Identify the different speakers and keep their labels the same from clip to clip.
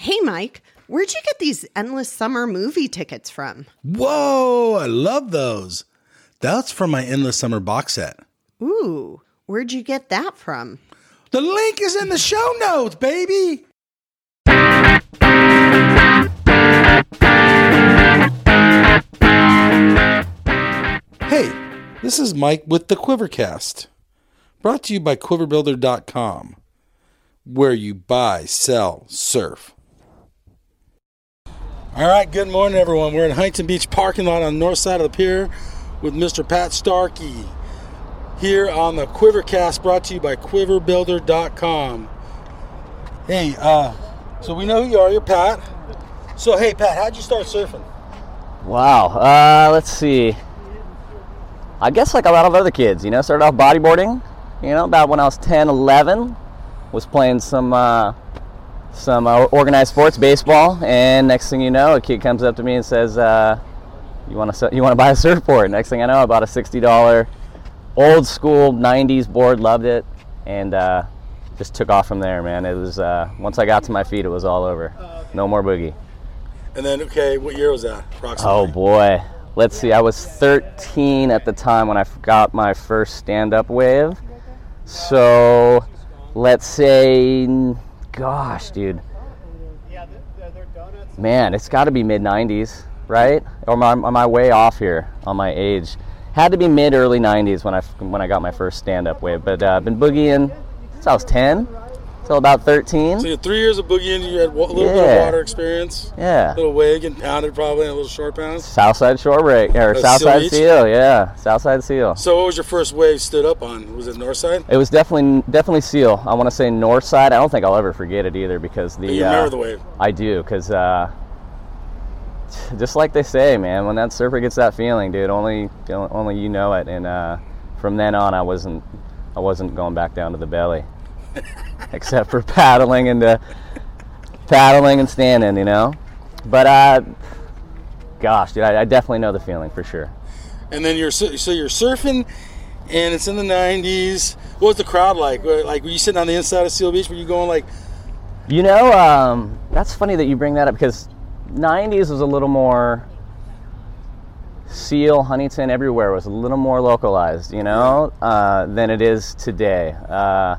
Speaker 1: Hey, Mike, where'd you get these endless summer movie tickets from?
Speaker 2: Whoa, I love those. That's from my Endless Summer box set.
Speaker 1: Ooh, where'd you get that from?
Speaker 2: The link is in the show notes, baby. Hey, this is Mike with the Quivercast, brought to you by QuiverBuilder.com, where you buy, sell, surf. All right, good morning, everyone. We're in Huntington Beach parking lot on the north side of the pier with Mr. Pat Starkey here on the Quivercast, brought to you by QuiverBuilder.com. Hey, uh, so we know who you are. You're Pat. So, hey, Pat, how'd you start surfing?
Speaker 3: Wow. Uh, let's see. I guess like a lot of other kids, you know, started off bodyboarding, you know, about when I was 10, 11, was playing some uh, some uh, organized sports, baseball, and next thing you know, a kid comes up to me and says, uh, "You want to you want to buy a surfboard?" Next thing I know, I bought a sixty dollar old school '90s board, loved it, and uh, just took off from there. Man, it was uh, once I got to my feet, it was all over. No more boogie.
Speaker 2: And then, okay, what year was that approximately?
Speaker 3: Oh boy. Let's see. I was 13 at the time when I got my first stand-up wave. So, let's say, gosh, dude. Man, it's got to be mid 90s, right? Or am I, am I way off here on my age? Had to be mid early 90s when I when I got my first stand-up wave. But uh, I've been boogieing since I was 10 till about 13.
Speaker 2: So you had three years of boogieing. You had a little bit of water experience.
Speaker 3: Yeah.
Speaker 2: A little wig and pounded probably, and a little short pounds.
Speaker 3: Southside Shore Break or
Speaker 2: Uh,
Speaker 3: Southside
Speaker 2: Seal?
Speaker 3: Seal, yeah, Southside Seal.
Speaker 2: So what was your first wave stood up on? Was it north side?
Speaker 3: It was definitely definitely Seal. I want to say North Side. I don't think I'll ever forget it either because the
Speaker 2: you
Speaker 3: uh,
Speaker 2: remember the wave?
Speaker 3: I do because uh, just like they say, man, when that surfer gets that feeling, dude, only only you know it. And uh, from then on, I wasn't I wasn't going back down to the belly, except for paddling and uh, paddling and standing, you know. But uh, gosh, dude, I, I definitely know the feeling for sure.
Speaker 2: And then you're so you're surfing, and it's in the '90s. What was the crowd like? Like were you sitting on the inside of Seal Beach? Were you going like?
Speaker 3: You know, um, that's funny that you bring that up because 90s was a little more Seal, Huntington, everywhere was a little more localized, you know, uh, than it is today. Uh,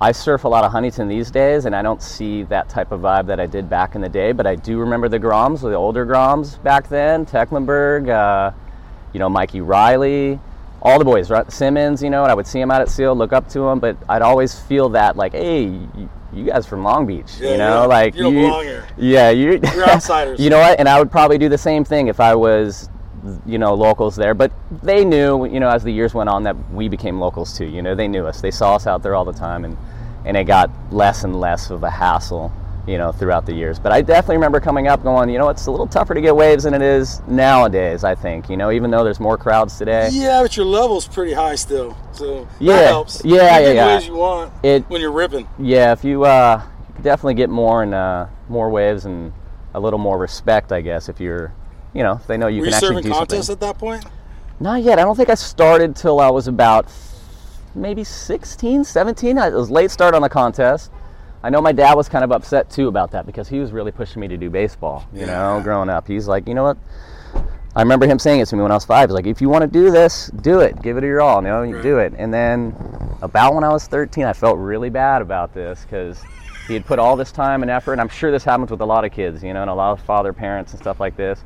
Speaker 3: I surf a lot of Huntington these days, and I don't see that type of vibe that I did back in the day. But I do remember the Groms, the older Groms back then, Tecklenburg, uh, you know, Mikey Riley, all the boys, right? Simmons, you know, and I would see him out at Seal, look up to him, but I'd always feel that like, hey, you, you guys from Long Beach,
Speaker 2: Yeah,
Speaker 3: you know,
Speaker 2: yeah.
Speaker 3: like
Speaker 2: You here.
Speaker 3: Yeah, you,
Speaker 2: You're outsiders.
Speaker 3: you know what? And I would probably do the same thing if I was, you know, locals there. But they knew, you know, as the years went on, that we became locals too. You know, they knew us. They saw us out there all the time, and and it got less and less of a hassle, you know, throughout the years. But I definitely remember coming up, going, you know, it's a little tougher to get waves than it is nowadays. I think, you know, even though there's more crowds today.
Speaker 2: Yeah, but your level's pretty high still, so
Speaker 3: Yeah.
Speaker 2: that helps.
Speaker 3: Yeah,
Speaker 2: you
Speaker 3: yeah, yeah.
Speaker 2: waves you want
Speaker 3: It-
Speaker 2: when you're ripping.
Speaker 3: Yeah, if you uh, definitely get more and uh, more waves and a little more respect, I guess, if you're, you know, they know you
Speaker 2: Were
Speaker 3: can
Speaker 2: you
Speaker 3: actually do something.
Speaker 2: contests at that point?
Speaker 3: Not yet. I don't think I started till I was about maybe 16, 17. I- It was late start on the contest. I know my dad was kind of upset too about that because he was really pushing me to do baseball, you know, growing up. He's like, you know what? I remember him saying it to me when I was five. He's like, if you want to do this, do it. Give it your all, you know, you
Speaker 2: Right.
Speaker 3: do it. And then about when I was 13, I felt really bad about this because he had put all this time and effort. And I'm sure this happens with a lot of kids, you know, and a lot of father parents and stuff like this,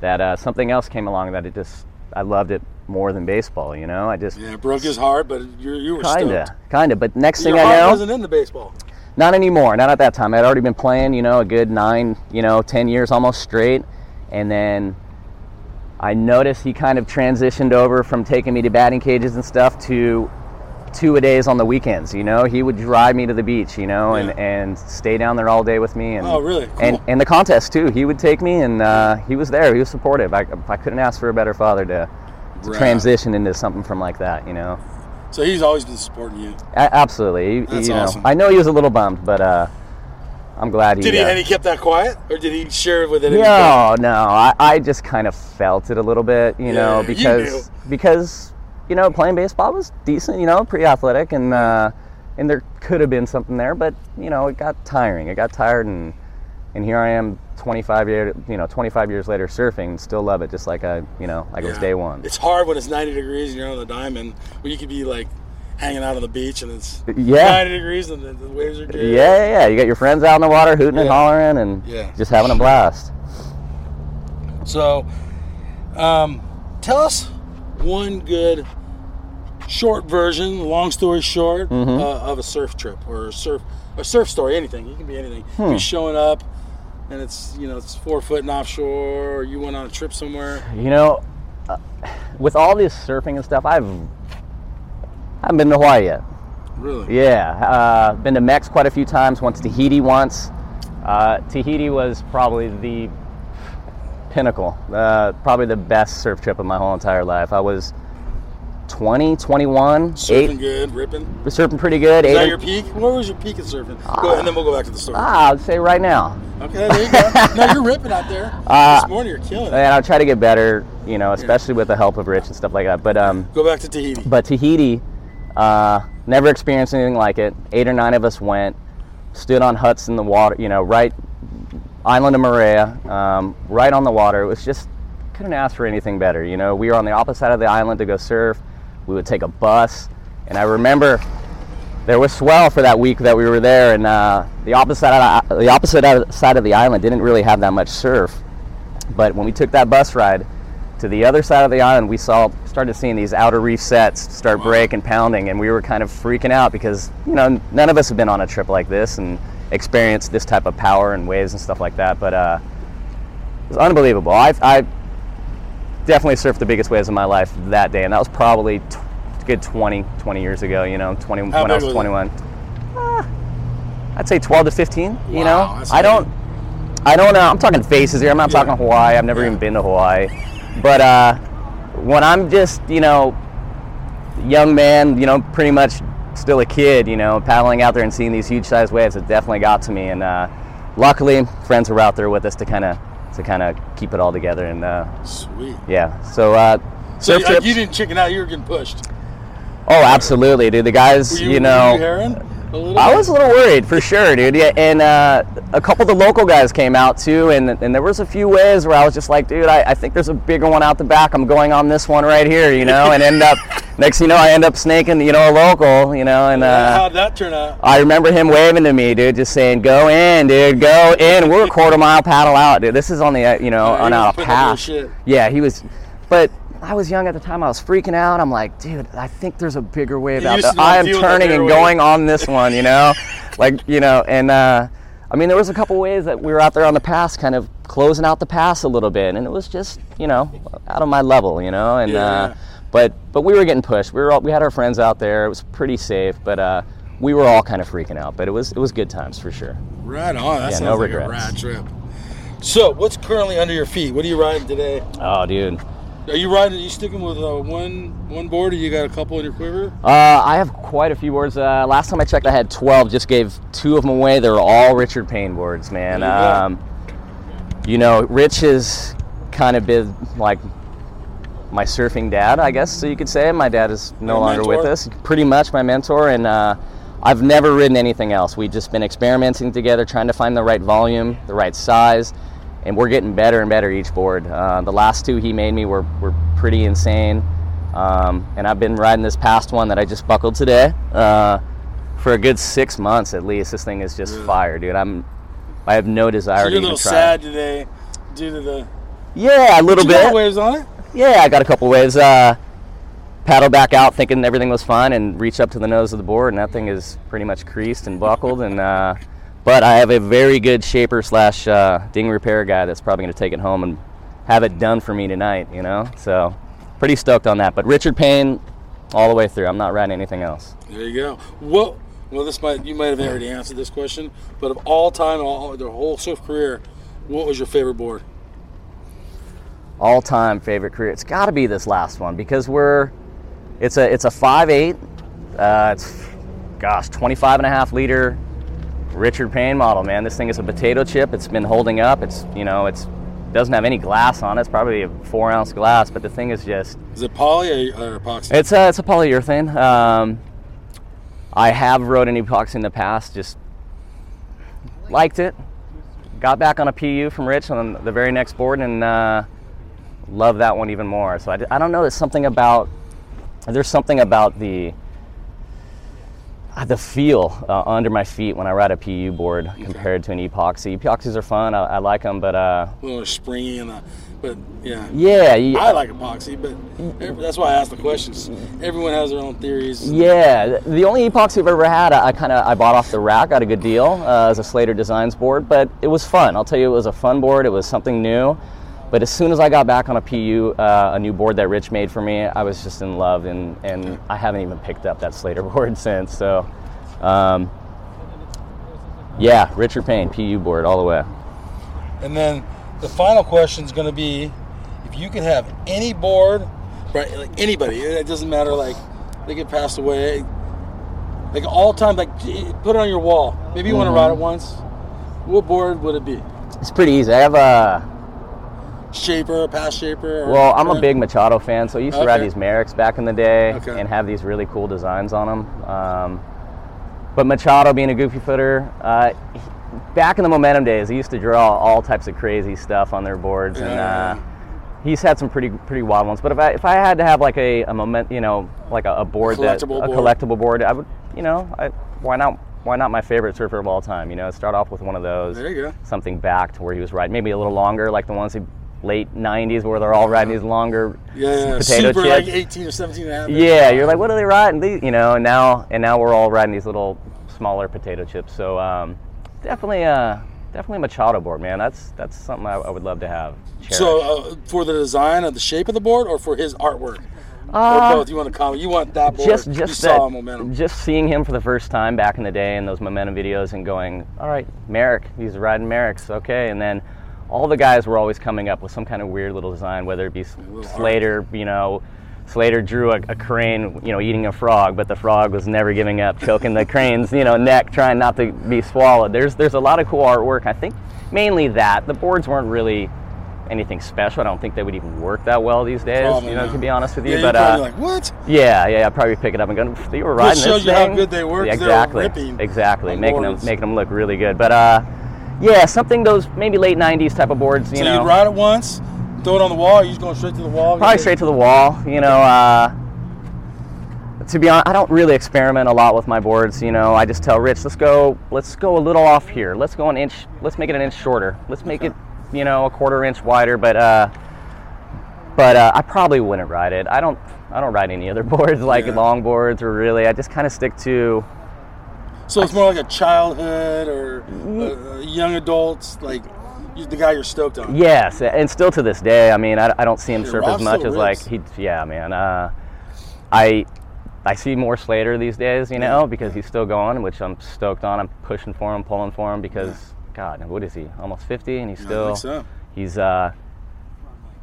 Speaker 3: that uh, something else came along that it just, I loved it more than baseball, you know? I just,
Speaker 2: Yeah, it broke his heart, but you you were
Speaker 3: kinda,
Speaker 2: stoked.
Speaker 3: kinda. But next
Speaker 2: Your
Speaker 3: thing I know,
Speaker 2: wasn't in the baseball.
Speaker 3: not anymore. Not at that time. I'd already been playing, you know, a good nine, you know, ten years almost straight, and then I noticed he kind of transitioned over from taking me to batting cages and stuff to two a days on the weekends. You know, he would drive me to the beach, you know, and,
Speaker 2: Yeah.
Speaker 3: and stay down there all day with me. And,
Speaker 2: Oh, really?
Speaker 3: And
Speaker 2: Cool.
Speaker 3: and the contest too. He would take me, and uh, he was there. He was supportive. I, I couldn't ask for a better father to, to
Speaker 2: Right.
Speaker 3: transition into something from like that. You know.
Speaker 2: So he's always been supporting you.
Speaker 3: A- absolutely. He-
Speaker 2: That's
Speaker 3: you know,
Speaker 2: awesome.
Speaker 3: I know he was a little bummed, but uh, I'm glad he.
Speaker 2: Did he?
Speaker 3: uh,
Speaker 2: And he kept that quiet, or did he share it with it?
Speaker 3: no, no. I, I just kind of felt it a little bit, you know,
Speaker 2: Yeah, you
Speaker 3: because because you know playing baseball was decent, you know, pretty athletic, and uh, and there could have been something there, but you know it got tiring. It got tired, and and here I am, 25 year, you know, 25 years later, surfing, still love it, just like I, you know, like it was day one.
Speaker 2: It's hard when it's 90 degrees and you're on the diamond, when you could be like hanging out on the beach and it's
Speaker 3: Yeah.
Speaker 2: 90 degrees and the, the waves are good.
Speaker 3: Yeah, yeah, yeah. You got your friends out in the water hooting and hollering and
Speaker 2: Yeah.
Speaker 3: just having a blast.
Speaker 2: So, um, tell us one good short version, long story short,
Speaker 3: Mm-hmm.
Speaker 2: uh, of a surf trip or a surf a surf story. Anything. It can be anything.
Speaker 3: Hmm.
Speaker 2: You showing up, and it's you know it's four foot and offshore, or you went on a trip somewhere.
Speaker 3: You know, uh, with all this surfing and stuff, I've I haven't been to Hawaii yet.
Speaker 2: Really?
Speaker 3: Yeah, uh, been to Mex quite a few times. To Tahiti once. Uh, Tahiti was probably the pinnacle, uh, probably the best surf trip of my whole entire life. I was 20, 21,
Speaker 2: Surfing
Speaker 3: eight,
Speaker 2: good, ripping.
Speaker 3: surfing pretty good.
Speaker 2: Is that your peak? Where was your peak at surfing? Go, and then we'll go back to the story.
Speaker 3: ah, I'd say right now.
Speaker 2: Okay, there you go. no, you're ripping out there.
Speaker 3: Uh,
Speaker 2: this morning you're killing it.
Speaker 3: And I'll try to get better, you know, especially with the help of Rich and stuff like that. But um,
Speaker 2: Go back to Tahiti.
Speaker 3: but Tahiti, uh, never experienced anything like it. Eight or nine of us went, stood on huts in the water, you know, right island of Moorea, um, right on the water. It was just couldn't ask for anything better. You know, we were on the opposite side of the island to go surf. We would take a bus, and I remember there was swell for that week that we were there, and uh, the opposite side of the opposite side of the island didn't really have that much surf. But when we took that bus ride to the other side of the island, we saw started seeing these outer reef sets start breaking, pounding, and we were kind of freaking out because you know none of us have been on a trip like this and experienced this type of power and waves and stuff like that. But uh, it was unbelievable. I, I definitely surfed the biggest waves of my life that day, and that was probably t- a good 20, 20 years ago. You know, 20
Speaker 2: How
Speaker 3: when I was
Speaker 2: was
Speaker 3: 21. Ah, I'd say 12 to 15. You know, I don't. I don't know. I'm talking faces here. I'm not
Speaker 2: Yeah.
Speaker 3: talking Hawaii. I've never
Speaker 2: Yeah.
Speaker 3: even been to Hawaii. But uh, when I'm just, you know, young man, you know, pretty much still a kid, you know, paddling out there and seeing these huge sized waves, it definitely got to me. And uh, luckily, friends were out there with us to kind of to kind of keep it all together. And uh,
Speaker 2: Sweet.
Speaker 3: yeah, so uh,
Speaker 2: So
Speaker 3: trips.
Speaker 2: you didn't chicken out. You were getting pushed.
Speaker 3: oh, absolutely, dude. The guys,
Speaker 2: Were
Speaker 3: you,
Speaker 2: you,
Speaker 3: know,
Speaker 2: you herring a little
Speaker 3: I was a little worried for sure, dude. Yeah, and uh, a couple of the local guys came out too, and and there was a few ways where I was just like, dude, I, I think there's a bigger one out the back. I'm going on this one right here, you know, and end up next, thing you know, I end up snaking, you know, a local, you know, and uh,
Speaker 2: How'd that turn out?
Speaker 3: I remember him waving to me, dude, just saying, "Go in, dude, go in." We're a quarter mile paddle out, dude. This is on the, uh, you know,
Speaker 2: Yeah,
Speaker 3: on a
Speaker 2: putting up your
Speaker 3: pass.
Speaker 2: shit.
Speaker 3: Yeah, he was, but I was young at the time. I was freaking out. I'm like, dude, I think there's a bigger wave out there. I am
Speaker 2: deal with that
Speaker 3: turning and going on this one, you know, like you know, and uh, I mean, there was a couple ways that we were out there on the pass, kind of closing out the pass a little bit, and it was just, you know, out of my level, you know, and.
Speaker 2: Yeah.
Speaker 3: Uh, but but we were getting pushed. We were all, we had our friends out there. It was pretty safe, but uh, we were all kind of freaking out. But it was it was good times for sure.
Speaker 2: Right on. That
Speaker 3: Yeah, no
Speaker 2: like
Speaker 3: regrets.
Speaker 2: a rad trip. So, what's currently under your feet? What are you riding today?
Speaker 3: Oh, dude.
Speaker 2: Are you riding? Are you sticking with uh, one one board, or you got a couple in your quiver?
Speaker 3: Uh, I have quite a few boards. Uh, last time I checked, I had 12. Just gave two of them away. They're all Richard Payne boards, man.
Speaker 2: You.
Speaker 3: Um, you know, Rich has kind of been like my surfing dad, I guess, so you could say. My dad is no
Speaker 2: Your
Speaker 3: longer with us. Pretty much my mentor, and uh, I've never ridden anything else. We've just been experimenting together, trying to find the right volume, the right size, and we're getting better and better each board. Uh, the last two he made me were, were pretty insane. Um, and I've been riding this past one that I just buckled today uh, for a good six months at least. This thing is just
Speaker 2: Really?
Speaker 3: fire, dude. I'm I have no desire
Speaker 2: So
Speaker 3: to
Speaker 2: you're a little sad today due to the
Speaker 3: Yeah, a little bit.
Speaker 2: waves on it.
Speaker 3: Yeah, I got a couple waves. Uh, paddle back out thinking everything was fine and reach up to the nose of the board and that thing is pretty much creased and buckled and uh, but I have a very good shaper slash uh, ding repair guy that's probably going to take it home and have it done for me tonight, you know? So pretty stoked on that. But Richard Payne all the way through. I'm not riding anything else.
Speaker 2: There you go. What? Well, this might you might have already answered this question, but of all time, all their whole surf career, what was your favorite board?
Speaker 3: all time favorite career. It's got to be this last one because we're it's a it's a 5.8 uh, it's gosh 25 and a half liter Richard Payne model man this thing is a potato chip it's been holding up it's you know it's doesn't have any glass on it it's probably a four ounce glass but the thing is just
Speaker 2: Is it poly or, epoxy?
Speaker 3: it's a it's a polyurethane um, I have rode an epoxy in the past just liked it got back on a PU from Rich on the very next board and uh, love that one even more. So I, I don't know. There's something about there's something about the the feel uh, under my feet when I ride a PU board compared to an epoxy. Epoxies are fun. I, I like them, but uh,
Speaker 2: A little springy and uh, but yeah.
Speaker 3: yeah,
Speaker 2: I like epoxy, but that's why I asked the questions. Everyone has their own theories.
Speaker 3: Yeah, the only epoxy I've ever had, I, I kind of I bought off the rack, got a good deal uh, as a Slater Designs board, but it was fun. I'll tell you, it was a fun board. It was something new. But as soon as I got back on a PU, uh, a new board that Rich made for me, I was just in love, and, and I haven't even picked up that Slater board since. So, um, yeah, Richard Payne PU board all the way.
Speaker 2: And then the final question is going to be if you could have any board, right? Like anybody, it doesn't matter. Like they get passed away, like all time. Like put it on your wall. Maybe you want to ride it once. What board would it be?
Speaker 3: It's pretty easy. I have a
Speaker 2: Shaper, past shaper.
Speaker 3: Well, I'm a big Machado fan, so I used to ride these Merricks back in the day
Speaker 2: Okay.
Speaker 3: and have these really cool designs on them. Um, but Machado, being a goofy footer, uh, back in the momentum days, he used to draw all types of crazy stuff on their boards, and uh, he's had some pretty pretty wild ones. But if I if I had to have like a, a moment, you know, like a, a board that
Speaker 2: collectible
Speaker 3: a
Speaker 2: board.
Speaker 3: collectible board, I would, you know, I, why not? Why not my favorite surfer of all time? You know, start off with one of those
Speaker 2: There you go.
Speaker 3: something back to where he was riding, maybe a little longer, like the ones he late '90s where they're all riding these longer
Speaker 2: Yeah, yeah.
Speaker 3: potato
Speaker 2: super
Speaker 3: chips.
Speaker 2: like 18 or 17 and a half.
Speaker 3: yeah, you're like, what are they riding? These, you know, and now and now we're all riding these little smaller potato chips. So um, definitely, uh, definitely Machado board, man. That's that's something I, I would love to have. Cherish.
Speaker 2: So uh, for the design of the shape of the board, or for his artwork,
Speaker 3: Uh,
Speaker 2: or both? You want to comment? You want that board?
Speaker 3: just
Speaker 2: you
Speaker 3: just
Speaker 2: saw
Speaker 3: that,
Speaker 2: momentum.
Speaker 3: just seeing him for the first time back in the day in those momentum videos and going, all right, Merrick, he's riding Merricks, okay, and then all the guys were always coming up with some kind of weird little design, whether it be Slater, you know. Slater drew a, a crane, you know, eating a frog, but the frog was never giving up, choking the crane's, you know, neck, trying not to be swallowed. There's there's a lot of cool artwork. I think mainly that the boards weren't really anything special. I don't think they would even work that well these days,
Speaker 2: Probably
Speaker 3: you know,
Speaker 2: not.
Speaker 3: to be honest with you.
Speaker 2: Yeah,
Speaker 3: but
Speaker 2: you're
Speaker 3: uh,
Speaker 2: like what?
Speaker 3: yeah, yeah, I'd probably pick it up and go. "Pff, You were riding
Speaker 2: shows
Speaker 3: this
Speaker 2: you how good they were,
Speaker 3: Yeah,
Speaker 2: 'cause they were
Speaker 3: exactly, exactly, making them making them look really good. But uh, yeah, something those maybe late '90s type of boards. You
Speaker 2: so
Speaker 3: know,
Speaker 2: you'd ride it once, throw it on the wall. You're just going straight to the wall.
Speaker 3: probably straight to the wall. You know, uh, to be honest, I don't really experiment a lot with my boards. You know, I just tell Rich, let's go, let's go a little off here. Let's go an inch. Let's make it an inch shorter. Let's make it, you know, a quarter inch wider. But uh, but uh, I probably wouldn't ride it. I don't. I don't ride any other boards like
Speaker 2: Yeah.
Speaker 3: long boards or really. I just kind of stick to.
Speaker 2: So it's more like a childhood or uh, young adults, like the guy you're stoked on.
Speaker 3: Yes, and still to this day, I mean, I, I don't see him
Speaker 2: Yeah,
Speaker 3: surf
Speaker 2: Rob
Speaker 3: as much as like he. Yeah, man. Uh, I I see more Slater these days, you know, because he's still going, which I'm stoked on. I'm pushing for him, pulling for him because God, what is he? Almost 50, and he's
Speaker 2: I
Speaker 3: still.
Speaker 2: so.
Speaker 3: He's uh.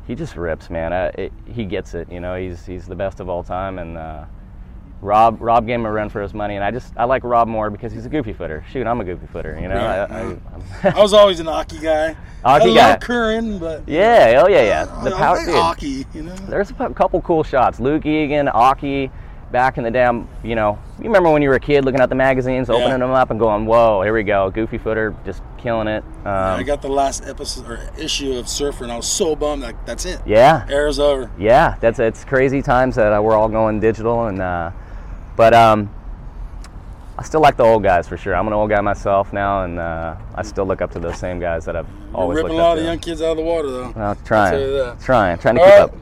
Speaker 3: He just rips, man. Uh, it, he gets it, you know. He's he's the best of all time, and uh, Rob Rob gave him a run for his money, and I just I like Rob more because he's a goofy footer. Shoot, I'm a goofy footer, you know.
Speaker 2: Right,
Speaker 3: I, I. I'm-
Speaker 2: was always an Occy guy. I
Speaker 3: Occy
Speaker 2: love. Curran, but
Speaker 3: yeah, oh yeah, yeah.
Speaker 2: I,
Speaker 3: The
Speaker 2: I
Speaker 3: power,
Speaker 2: like
Speaker 3: dude.
Speaker 2: Occy, you know.
Speaker 3: There's a couple cool shots. Luke Egan, Occy, back in the damn, you know, you remember when you were a kid looking at the magazines,
Speaker 2: Yeah.
Speaker 3: opening them up and going, whoa, here we go. Goofy footer, just killing it.
Speaker 2: I
Speaker 3: Um,
Speaker 2: got the last episode or issue of Surfer, and I was so bummed. Like that's it.
Speaker 3: yeah,
Speaker 2: Era's over.
Speaker 3: yeah, that's it's crazy times that uh, we're all going digital and, uh, but um, I still like the old guys for sure. I'm an old guy myself now, and uh, I still look up to those same guys that I've
Speaker 2: You're
Speaker 3: always
Speaker 2: ripping
Speaker 3: looked
Speaker 2: a lot
Speaker 3: up
Speaker 2: of the
Speaker 3: to.
Speaker 2: young kids out of the water, though.
Speaker 3: Well,
Speaker 2: I'll
Speaker 3: trying,
Speaker 2: tell you that.
Speaker 3: trying, trying to
Speaker 2: All
Speaker 3: keep
Speaker 2: right.
Speaker 3: up.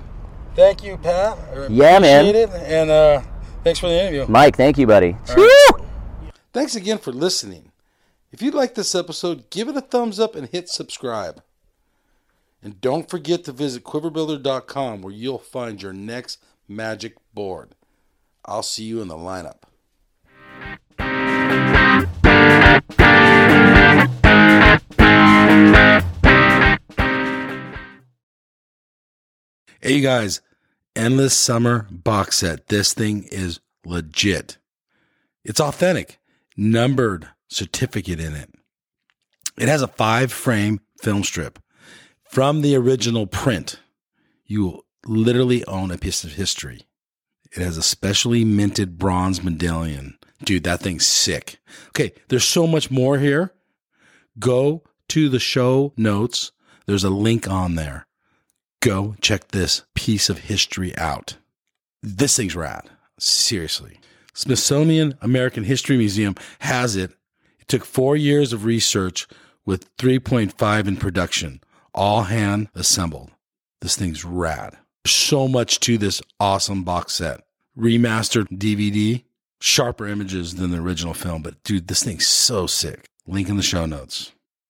Speaker 2: Thank you, Pat. I
Speaker 3: Yeah, man.
Speaker 2: appreciate It. And uh, thanks for the interview.
Speaker 3: Mike, thank you, buddy.
Speaker 2: Thanks again for listening. If you like this episode, give it a thumbs up and hit subscribe. And don't forget to visit quiverbuilder.com where you'll find your next magic board. I'll see you in the lineup. Hey, you guys, Endless Summer box set. This thing is legit. It's authentic, numbered certificate in it. It has a five frame film strip from the original print. You will literally own a piece of history. It has a specially minted bronze medallion. Dude, that thing's sick. Okay, there's so much more here. Go to the show notes, there's a link on there. Go check this piece of history out. This thing's rad. Seriously. Smithsonian American History Museum has it. It took four years of research with 3.5 in production, all hand assembled. This thing's rad. So much to this awesome box set. Remastered DVD, sharper images than the original film, but dude, this thing's so sick. Link in the show notes.